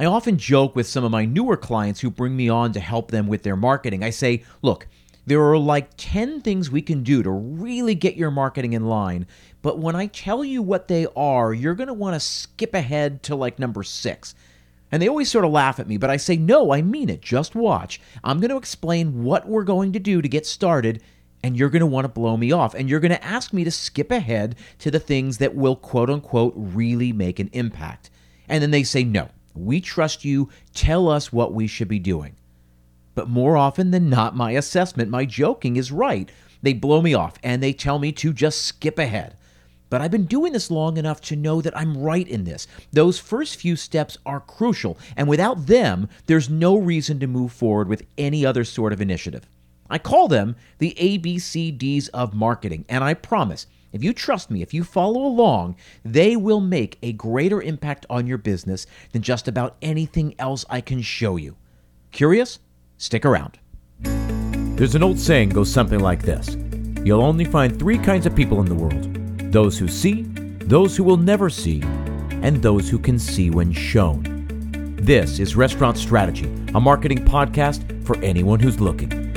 I often joke with some of my newer clients who bring me on to help them with their marketing. I say, look, there are like 10 things we can do to really get your marketing in line, but when I tell you what they are, you're going to want to skip ahead to like number six. And they always sort of laugh at me, but I say, no, I mean it. Just watch. I'm going to explain what we're going to do to get started, and you're going to want to blow me off. And you're going to ask me to skip ahead to the things that will, quote unquote, really make an impact. And then they say, no, we trust you. Tell us what we should be doing. But more often than not, my assessment, my joking is right. They blow me off and they tell me to just skip ahead. But I've been doing this long enough to know that I'm right in this. Those first few steps are crucial, and without them, there's no reason to move forward with any other sort of initiative. I call them the ABCDs of marketing, and I promise, if you trust me, if you follow along, they will make a greater impact on your business than just about anything else I can show you. Curious? Stick around. There's an old saying goes something like this You'll only find three kinds of people in the world those who see, those who will never see, and those who can see when shown. This is Restaurant Strategy, a marketing podcast for anyone who's looking.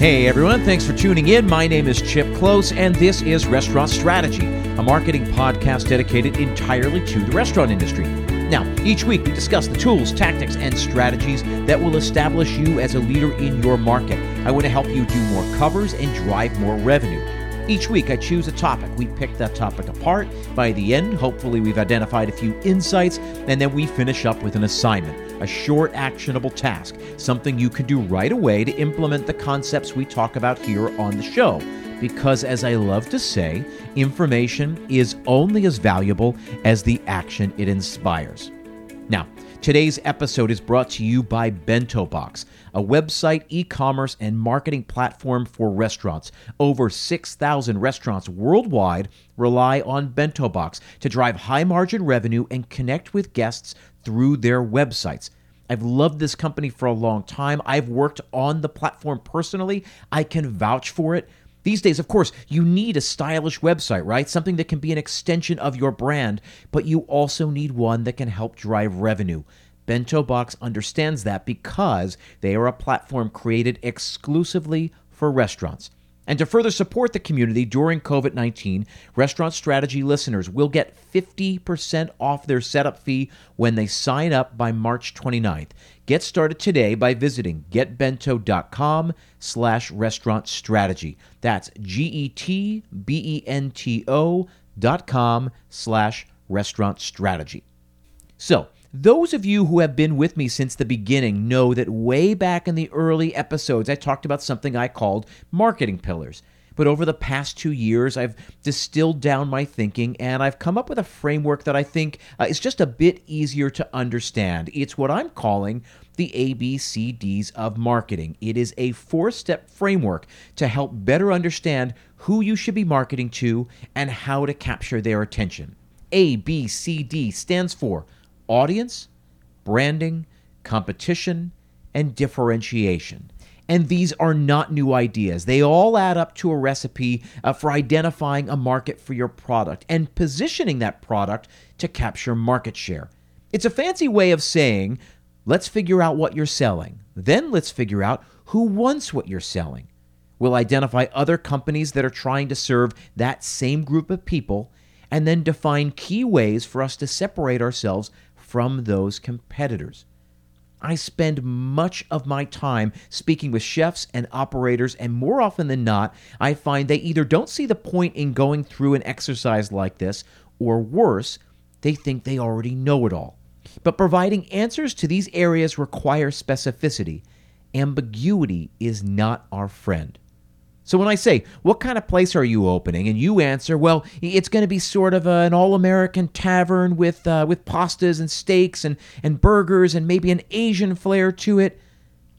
Hey everyone, thanks for tuning in. My name is Chip Klose, and this is Restaurant Strategy, a marketing podcast dedicated entirely to the restaurant industry. Now, each week we discuss the tools, tactics, and strategies that will establish you as a leader in your market. I want to help you do more covers and drive more revenue. Each week, I choose a topic. We pick that topic apart. By the end, hopefully, we've identified a few insights, and then we finish up with an assignment, a short, actionable task, something you can do right away to implement the concepts we talk about here on the show. Because, as I love to say, information is only as valuable as the action it inspires. Now, Today's episode is brought to you by Bento Box, a website, e commerce, and marketing platform for restaurants. Over 6,000 restaurants worldwide rely on Bento Box to drive high margin revenue and connect with guests through their websites. I've loved this company for a long time. I've worked on the platform personally. I can vouch for it. These days, of course, you need a stylish website, right? Something that can be an extension of your brand, but you also need one that can help drive revenue. Bento Box understands that because they are a platform created exclusively for restaurants. And to further support the community during COVID 19, Restaurant Strategy listeners will get 50% off their setup fee when they sign up by March 29th. Get started today by visiting getbento.com slash restaurant strategy. That's G-E-T-B-E-N-T-O dot com slash restaurant strategy. So, those of you who have been with me since the beginning know that way back in the early episodes, I talked about something I called marketing pillars. But over the past two years, I've distilled down my thinking and I've come up with a framework that I think uh, is just a bit easier to understand. It's what I'm calling the ABCDs of marketing. It is a four step framework to help better understand who you should be marketing to and how to capture their attention. ABCD stands for audience, branding, competition, and differentiation. And these are not new ideas. They all add up to a recipe uh, for identifying a market for your product and positioning that product to capture market share. It's a fancy way of saying, let's figure out what you're selling. Then let's figure out who wants what you're selling. We'll identify other companies that are trying to serve that same group of people and then define key ways for us to separate ourselves from those competitors. I spend much of my time speaking with chefs and operators, and more often than not, I find they either don't see the point in going through an exercise like this, or worse, they think they already know it all. But providing answers to these areas requires specificity. Ambiguity is not our friend. So when I say, what kind of place are you opening? And you answer, well, it's going to be sort of a, an all-American tavern with, uh, with pastas and steaks and, and burgers and maybe an Asian flair to it.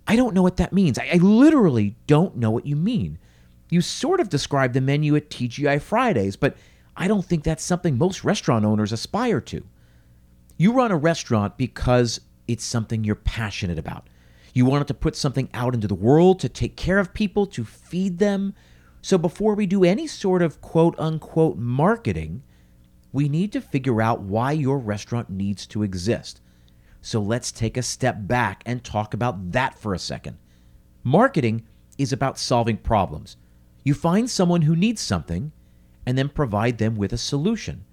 I don't know what that means. I, I literally don't know what you mean. You sort of describe the menu at TGI Fridays, but I don't think that's something most restaurant owners aspire to. You run a restaurant because it's something you're passionate about. You wanted to put something out into the world, to take care of people, to feed them. So before we do any sort of quote unquote marketing, we need to figure out why your restaurant needs to exist. So let's take a step back and talk about that for a second. Marketing is about solving problems. You find someone who needs something and then provide them with a solution.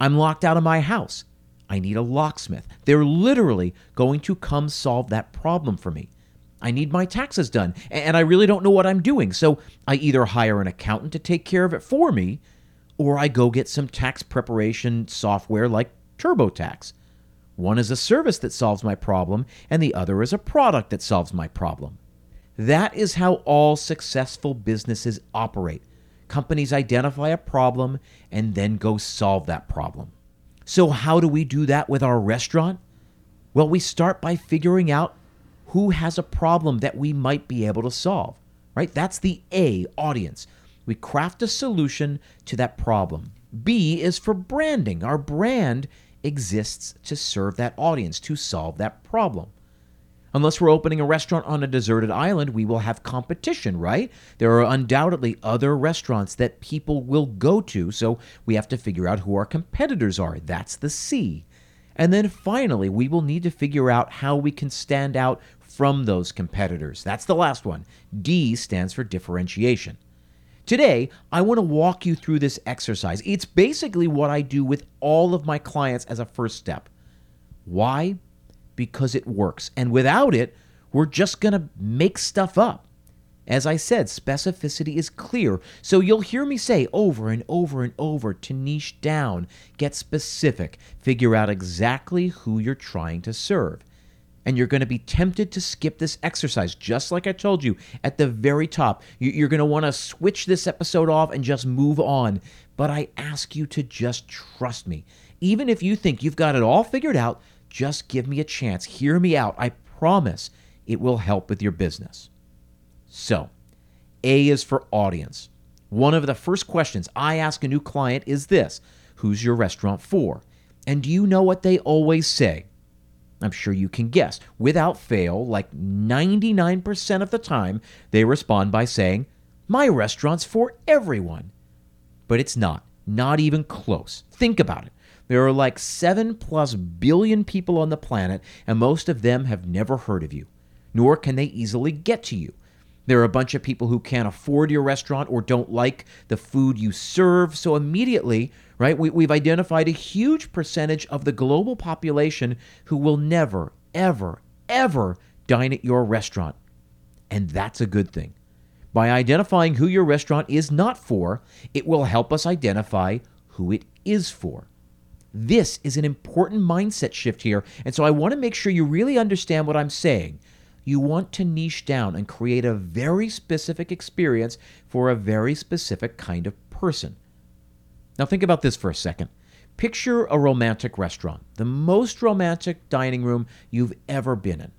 I'm locked out of my house. I need a locksmith. They're literally going to come solve that problem for me. I need my taxes done, and I really don't know what I'm doing. So I either hire an accountant to take care of it for me, or I go get some tax preparation software like TurboTax. One is a service that solves my problem, and the other is a product that solves my problem. That is how all successful businesses operate. Companies identify a problem and then go solve that problem. So, how do we do that with our restaurant? Well, we start by figuring out who has a problem that we might be able to solve, right? That's the A, audience. We craft a solution to that problem. B is for branding. Our brand exists to serve that audience, to solve that problem. Unless we're opening a restaurant on a deserted island, we will have competition, right? There are undoubtedly other restaurants that people will go to, so we have to figure out who our competitors are. That's the C. And then finally, we will need to figure out how we can stand out from those competitors. That's the last one. D stands for differentiation. Today, I want to walk you through this exercise. It's basically what I do with all of my clients as a first step. Why? Because it works. And without it, we're just going to make stuff up. As I said, specificity is clear. So you'll hear me say over and over and over to niche down, get specific, figure out exactly who you're trying to serve. And you're going to be tempted to skip this exercise, just like I told you at the very top. You're going to want to switch this episode off and just move on. But I ask you to just trust me. Even if you think you've got it all figured out, just give me a chance. Hear me out. I promise it will help with your business. So, A is for audience. One of the first questions I ask a new client is this Who's your restaurant for? And do you know what they always say? I'm sure you can guess. Without fail, like 99% of the time, they respond by saying, My restaurant's for everyone. But it's not, not even close. Think about it. There are like 7 plus billion people on the planet, and most of them have never heard of you, nor can they easily get to you. There are a bunch of people who can't afford your restaurant or don't like the food you serve. So immediately, right, we, have identified a huge percentage of the global population who will never, ever, ever dine at your restaurant. And that's a good thing. By identifying who your restaurant is not for, it will help us identify who it is for. This is an important mindset shift here. And so I want to make sure you really understand what I'm saying. You want to niche down and create a very specific experience for a very specific kind of person. Now, think about this for a second. Picture a romantic restaurant, the most romantic dining room you've ever been in.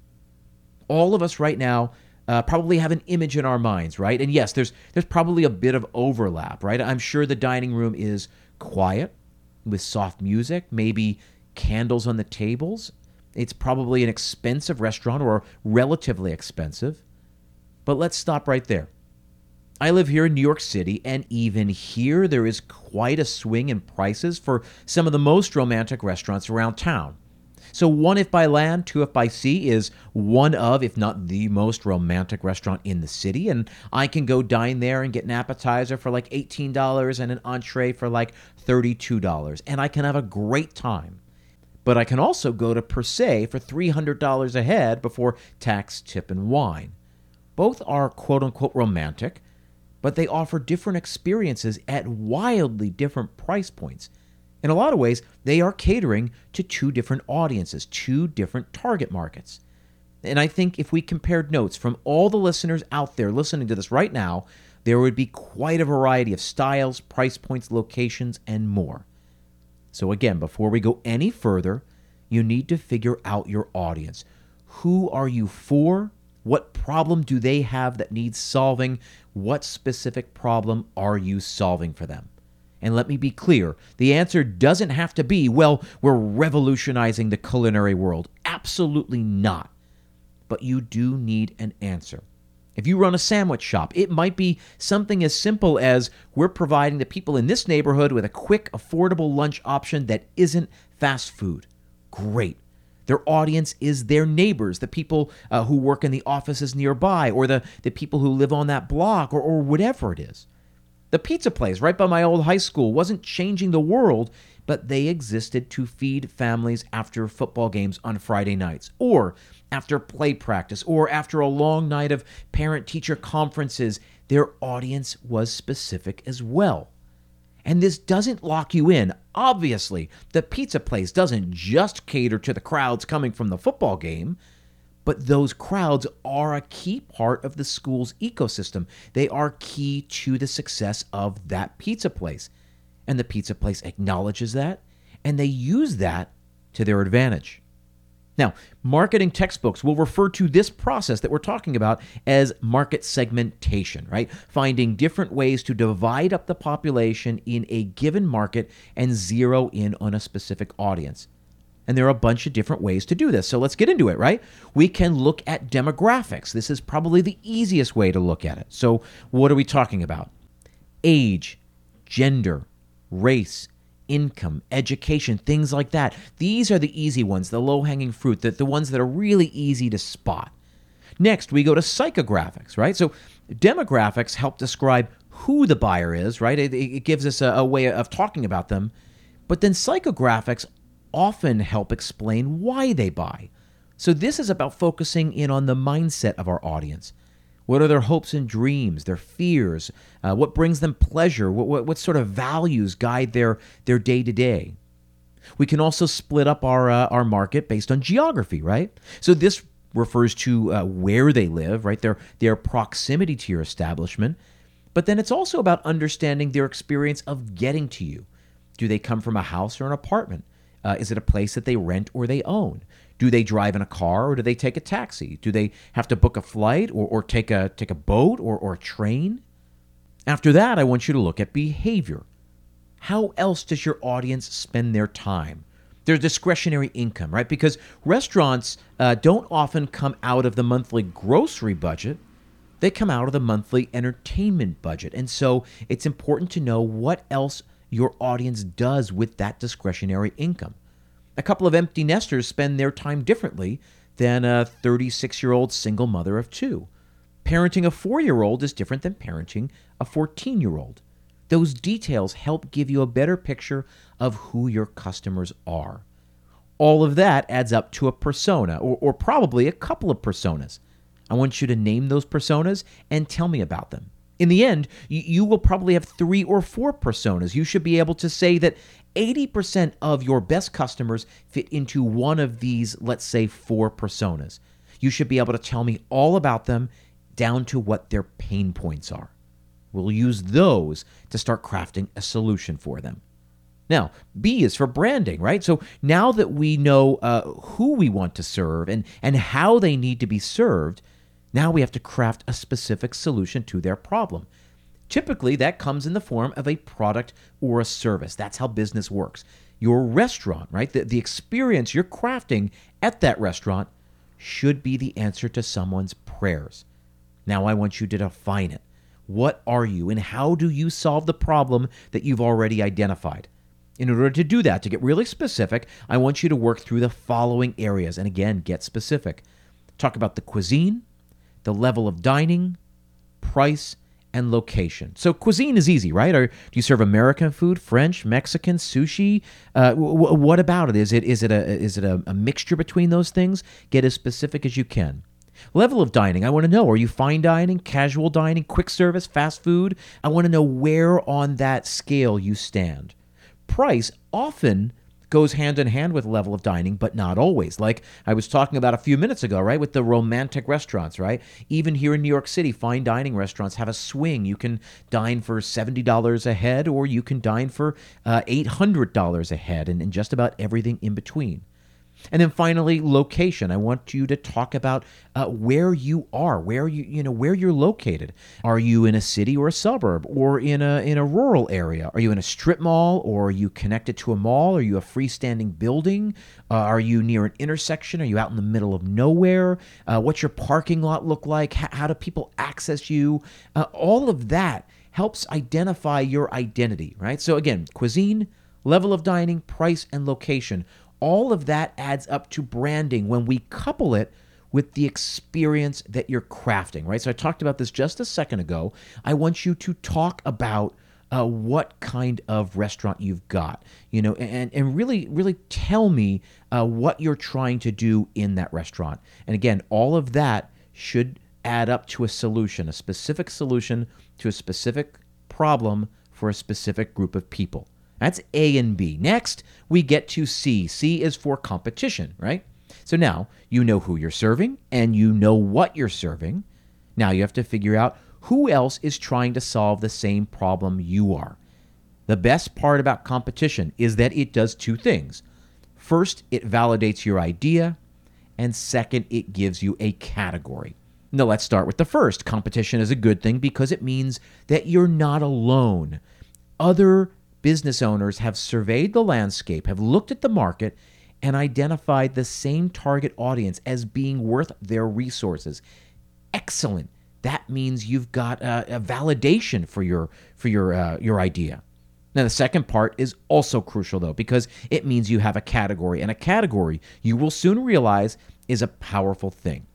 All of us right now uh, probably have an image in our minds, right? And yes, there's there's probably a bit of overlap, right? I'm sure the dining room is quiet, with soft music, maybe candles on the tables. It's probably an expensive restaurant or relatively expensive. But let's stop right there. I live here in New York City, and even here, there is quite a swing in prices for some of the most romantic restaurants around town. So, one if by land, two if by sea is one of, if not the most romantic restaurant in the city. And I can go dine there and get an appetizer for like $18 and an entree for like $32. And I can have a great time. But I can also go to Per Se for $300 a head before tax, tip, and wine. Both are quote unquote romantic, but they offer different experiences at wildly different price points. In a lot of ways, they are catering to two different audiences, two different target markets. And I think if we compared notes from all the listeners out there listening to this right now, there would be quite a variety of styles, price points, locations, and more. So, again, before we go any further, you need to figure out your audience. Who are you for? What problem do they have that needs solving? What specific problem are you solving for them? And let me be clear the answer doesn't have to be, well, we're revolutionizing the culinary world. Absolutely not. But you do need an answer. If you run a sandwich shop, it might be something as simple as we're providing the people in this neighborhood with a quick, affordable lunch option that isn't fast food. Great. Their audience is their neighbors, the people uh, who work in the offices nearby, or the, the people who live on that block, or, or whatever it is. The pizza place right by my old high school wasn't changing the world, but they existed to feed families after football games on Friday nights, or after play practice, or after a long night of parent teacher conferences. Their audience was specific as well. And this doesn't lock you in. Obviously, the pizza place doesn't just cater to the crowds coming from the football game, but those crowds are a key part of the school's ecosystem. They are key to the success of that pizza place. And the pizza place acknowledges that, and they use that to their advantage. Now, marketing textbooks will refer to this process that we're talking about as market segmentation, right? Finding different ways to divide up the population in a given market and zero in on a specific audience. And there are a bunch of different ways to do this. So let's get into it, right? We can look at demographics. This is probably the easiest way to look at it. So, what are we talking about? Age, gender, race, income, education, things like that. These are the easy ones, the low hanging fruit, the, the ones that are really easy to spot. Next, we go to psychographics, right? So demographics help describe who the buyer is, right? It, it gives us a, a way of talking about them. But then psychographics often help explain why they buy. So this is about focusing in on the mindset of our audience. What are their hopes and dreams, their fears? Uh, what brings them pleasure? What, what, what, sort of values guide their their day to day? We can also split up our uh, our market based on geography, right? So this refers to uh, where they live, right? Their their proximity to your establishment. But then it's also about understanding their experience of getting to you. Do they come from a house or an apartment? Uh, is it a place that they rent or they own? Do they drive in a car or do they take a taxi? Do they have to book a flight or, or take a take a boat or, or a train? After that, I want you to look at behavior. How else does your audience spend their time? Their discretionary income, right? Because restaurants uh, don't often come out of the monthly grocery budget. They come out of the monthly entertainment budget. And so it's important to know what else your audience does with that discretionary income. A couple of empty nesters spend their time differently than a 36 year old single mother of two. Parenting a four year old is different than parenting a 14 year old. Those details help give you a better picture of who your customers are. All of that adds up to a persona, or, or probably a couple of personas. I want you to name those personas and tell me about them. In the end, you, will probably have three or four personas. You should be able to say that 80% of your best customers fit into one of these, let's say, four personas. You should be able to tell me all about them down to what their pain points are. We'll use those to start crafting a solution for them. Now, B is for branding, right? So now that we know uh, who we want to serve and, and how they need to be served, now we have to craft a specific solution to their problem. Typically, that comes in the form of a product or a service. That's how business works. Your restaurant, right? The, the experience you're crafting at that restaurant should be the answer to someone's prayers. Now, I want you to define it. What are you, and how do you solve the problem that you've already identified? In order to do that, to get really specific, I want you to work through the following areas. And again, get specific. Talk about the cuisine, the level of dining, price, and location. So cuisine is easy, right? Or do you serve American food, French, Mexican, sushi? Uh, w- what about it? Is it is it a is it a, a mixture between those things? Get as specific as you can. Level of dining, I want to know. Are you fine dining, casual dining, quick service, fast food? I want to know where on that scale you stand. Price often goes hand in hand with level of dining, but not always. Like I was talking about a few minutes ago, right, with the romantic restaurants, right? Even here in New York City, fine dining restaurants have a swing. You can dine for $70 a head, or you can dine for uh, $800 a head, and, and just about everything in between. And then finally, location. I want you to talk about uh, where you are, where you you know where you're located. Are you in a city or a suburb, or in a in a rural area? Are you in a strip mall, or are you connected to a mall? Are you a freestanding building? Uh, are you near an intersection? Are you out in the middle of nowhere? Uh, what's your parking lot look like? H- how do people access you? Uh, all of that helps identify your identity, right? So again, cuisine, level of dining, price, and location all of that adds up to branding when we couple it with the experience that you're crafting, right? So I talked about this just a second ago. I want you to talk about uh, what kind of restaurant you've got, you know, and, and really, really tell me uh, what you're trying to do in that restaurant. And again, all of that should add up to a solution, a specific solution to a specific problem for a specific group of people. That's A and B. Next, we get to C. C is for competition, right? So now you know who you're serving and you know what you're serving. Now you have to figure out who else is trying to solve the same problem you are. The best part about competition is that it does two things. First, it validates your idea, and second, it gives you a category. Now, let's start with the first. Competition is a good thing because it means that you're not alone. Other business owners have surveyed the landscape, have looked at the market, and identified the same target audience as being worth their resources. Excellent. That means you've got a, a validation for your for your uh, your idea. Now, the second part is also crucial, though, because it means you have a category, and a category you will soon realize is a powerful thing.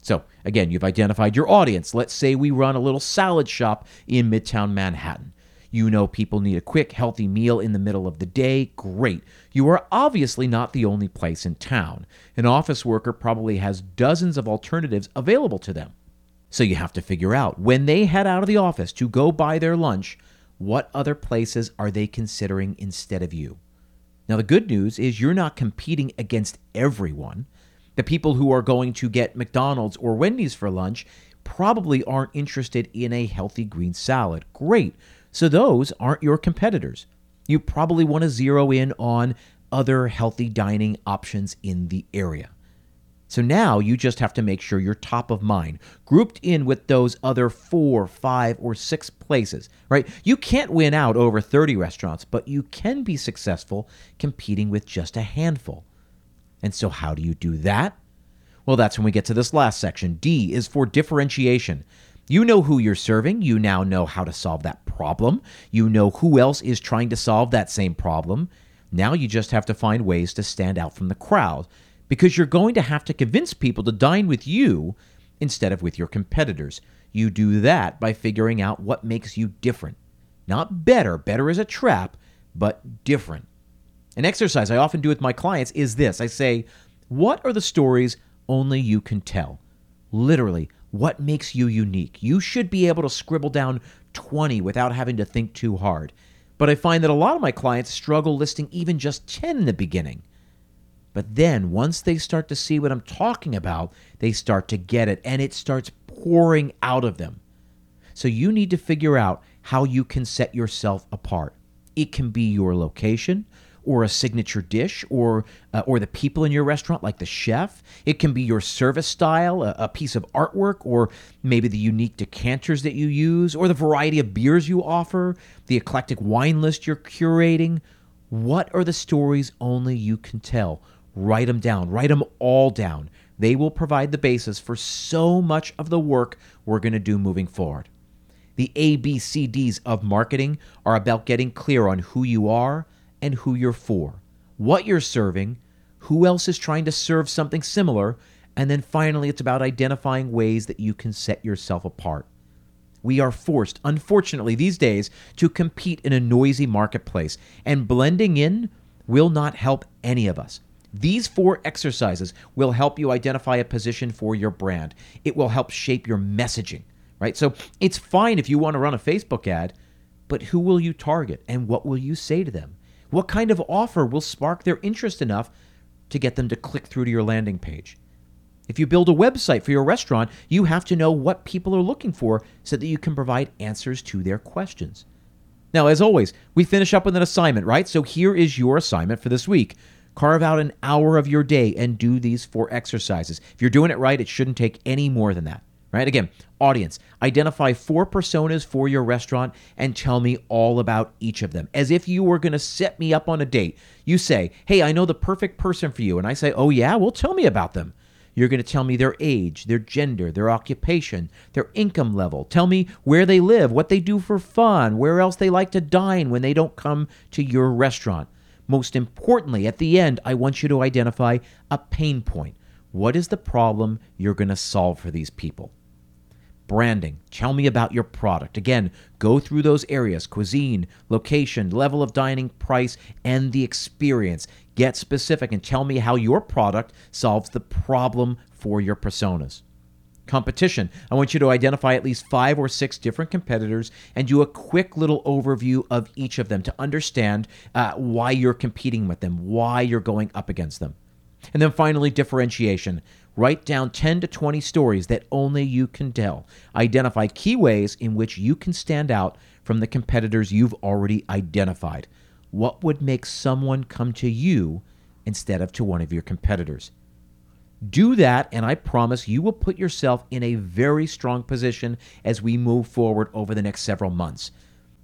So, again, you've identified your audience. Let's say we run a little salad shop in Midtown Manhattan. You know people need a quick, healthy meal in the middle of the day. Great. You are obviously not the only place in town. An office worker probably has dozens of alternatives available to them. So you have to figure out when they head out of the office to go buy their lunch, what other places are they considering instead of you? Now, the good news is you're not competing against everyone. The people who are going to get McDonald's or Wendy's for lunch probably aren't interested in a healthy green salad. Great. So those aren't your competitors. You probably want to zero in on other healthy dining options in the area. So now you just have to make sure you're top of mind, grouped in with those other four, five, or six places, right? You can't win out over 30 restaurants, but you can be successful competing with just a handful. And so, how do you do that? Well, that's when we get to this last section. D is for differentiation. You know who you're serving. You now know how to solve that problem. You know who else is trying to solve that same problem. Now you just have to find ways to stand out from the crowd because you're going to have to convince people to dine with you instead of with your competitors. You do that by figuring out what makes you different. Not better, better is a trap, but different. An exercise I often do with my clients is this I say, What are the stories only you can tell? Literally, what makes you unique? You should be able to scribble down 20 without having to think too hard. But I find that a lot of my clients struggle listing even just 10 in the beginning. But then once they start to see what I'm talking about, they start to get it and it starts pouring out of them. So you need to figure out how you can set yourself apart. It can be your location, or a signature dish or uh, or the people in your restaurant like the chef. It can be your service style a, a, piece of artwork or maybe the unique decanters that you use or the variety of beers you offer the eclectic wine list you're curating. What are the stories only you can tell? Write them down. Write them all down. They will provide the basis for so much of the work we're going to do moving forward. The ABCDs of marketing are about getting clear on who you are and who you're for, what you're serving, who else is trying to serve something similar, and then finally, it's about identifying ways that you can set yourself apart. We are forced, unfortunately, these days to compete in a noisy marketplace, and blending in will not help any of us. These four exercises will help you identify a position for your brand. It will help shape your messaging, right? So it's fine if you want to run a Facebook ad, but who will you target and what will you say to them? What kind of offer will spark their interest enough to get them to click through to your landing page? If you build a website for your restaurant, you have to know what people are looking for so that you can provide answers to their questions. Now, as always, we finish up with an assignment, right? So here is your assignment for this week. Carve out an hour of your day and do these four exercises. If you're doing it right, it shouldn't take any more than that. Right? Again, audience, identify four personas for your restaurant and tell me all about each of them. As if you were going to set me up on a date. You say, Hey, I know the perfect person for you. And I say, Oh, yeah? Well, tell me about them. You're going to tell me their age, their gender, their occupation, their income level. Tell me where they live, what they do for fun, where else they like to dine when they don't come to your restaurant. Most importantly, at the end, I want you to identify a pain point. What is the problem you're going to solve for these people? Branding. Tell me about your product. Again, go through those areas cuisine, location, level of dining, price, and the experience. Get specific and tell me how your product solves the problem for your personas. Competition. I want you to identify at least five or six different competitors and do a quick little overview of each of them to understand uh, why you're competing with them, why you're going up against them. And then finally, differentiation. Write down 10 to 20 stories that only you can tell. Identify key ways in which you can stand out from the competitors you've already identified. What would make someone come to you instead of to one of your competitors? Do that, and I promise you will put yourself in a very strong position as we move forward over the next several months.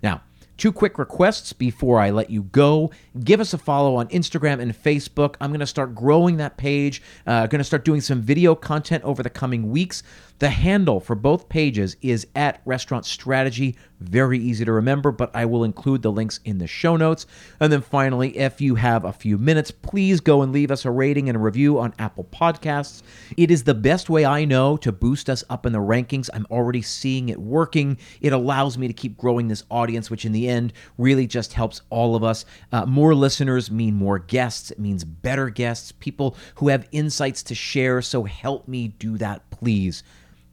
Now, Two quick requests before I let you go. Give us a follow on Instagram and Facebook. I'm going to start growing that page. Uh, going to start doing some video content over the coming weeks. The handle for both pages is at Restaurant Strategy. Very easy to remember, but I will include the links in the show notes. And then finally, if you have a few minutes, please go and leave us a rating and a review on Apple Podcasts. It is the best way I know to boost us up in the rankings. I'm already seeing it working. It allows me to keep growing this audience, which in the end really just helps all of us. Uh, more listeners mean more guests, it means better guests, people who have insights to share. So help me do that, please.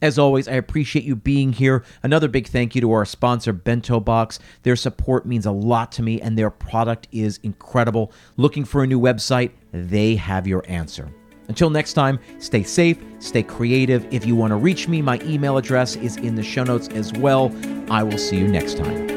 As always, I appreciate you being here. Another big thank you to our sponsor, Bento Box. Their support means a lot to me, and their product is incredible. Looking for a new website? They have your answer. Until next time, stay safe, stay creative. If you want to reach me, my email address is in the show notes as well. I will see you next time.